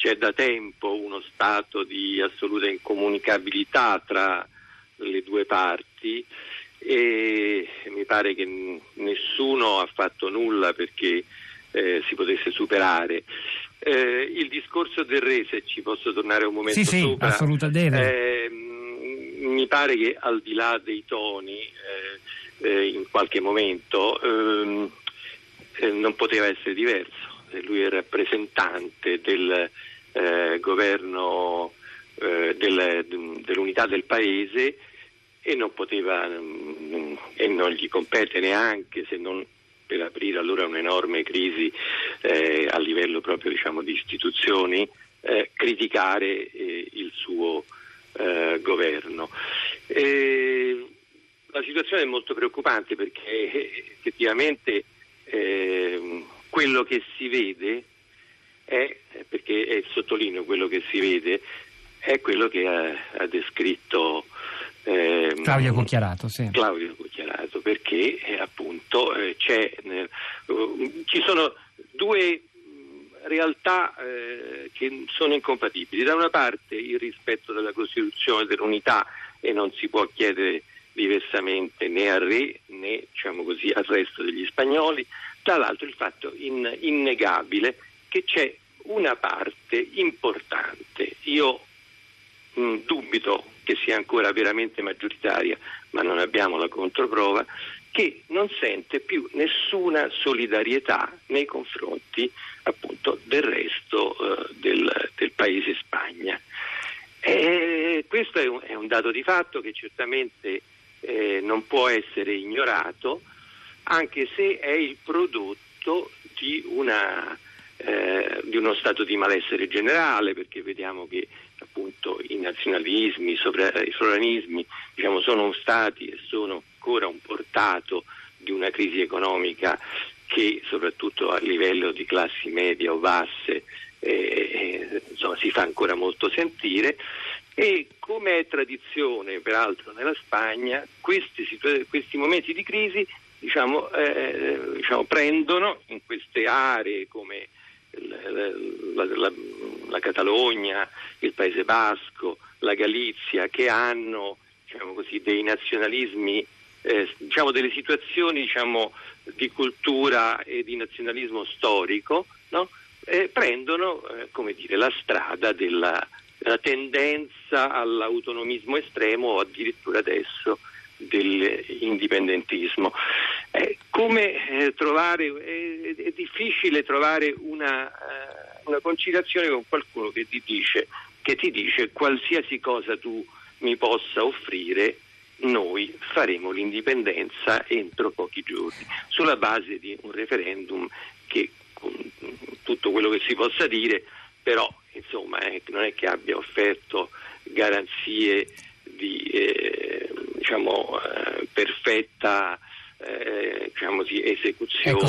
c'è da tempo uno stato di assoluta incomunicabilità tra le due parti e mi pare che nessuno ha fatto nulla perché eh, si potesse superare. Eh, il discorso del re, se ci posso tornare un momento sì, sopra, sì. Eh, mi pare che al di là dei toni, eh, eh, in qualche momento, ehm, non poteva essere diverso. Lui è rappresentante del governo del, dell'unità del paese e non poteva mm, e non gli compete neanche se non per aprire allora un'enorme crisi eh, a livello proprio diciamo, di istituzioni eh, criticare eh, il suo eh, governo. la situazione è molto preoccupante perché effettivamente ehm, quello che si vede è, perché è sottolineo quello che si vede, è quello che ha, ha descritto eh, Claudio Cucchiarato, sì. Claudio Cucchiarato, perché eh, appunto eh, uh, ci sono due realtà eh, che sono incompatibili. Da una parte il rispetto della Costituzione dell'unità e non si può chiedere diversamente né al re né diciamo così, al resto degli spagnoli, dall'altro il fatto in, innegabile che c'è una parte importante. Io mh, mm, dubito che sia ancora veramente maggioritaria, ma non abbiamo la controprova, che non sente più nessuna solidarietà nei confronti appunto del resto eh, del, del, paese Spagna. E questo è un, è un, dato di fatto che certamente eh, non può essere ignorato, anche se è il prodotto di una uno stato di malessere generale, perché vediamo che appunto i nazionalismi, i sovranismi diciamo, sono stati e sono ancora un portato di una crisi economica che soprattutto a livello di classi medie o basse eh, eh insomma, si fa ancora molto sentire. E come è tradizione peraltro nella Spagna questi, questi momenti di crisi diciamo, eh, diciamo, prendono in queste aree come la, la, la, Catalogna, il Paese Basco, la Galizia, che hanno diciamo così, dei nazionalismi, eh, diciamo delle situazioni diciamo, di cultura e di nazionalismo storico, no? eh, prendono eh, dire, la strada della, della tendenza all'autonomismo estremo o addirittura adesso dell'indipendentismo. Eh, come eh, trovare, è, è, difficile trovare una, una, conciliazione con qualcuno che ti, dice, che ti dice qualsiasi cosa tu mi possa offrire, noi faremo l'indipendenza entro pochi giorni, sulla base di un referendum che con tutto quello che si possa dire, però insomma, eh, non è che abbia offerto garanzie di eh, diciamo, eh, perfetta eh, diciamo, esecuzione. Ecco,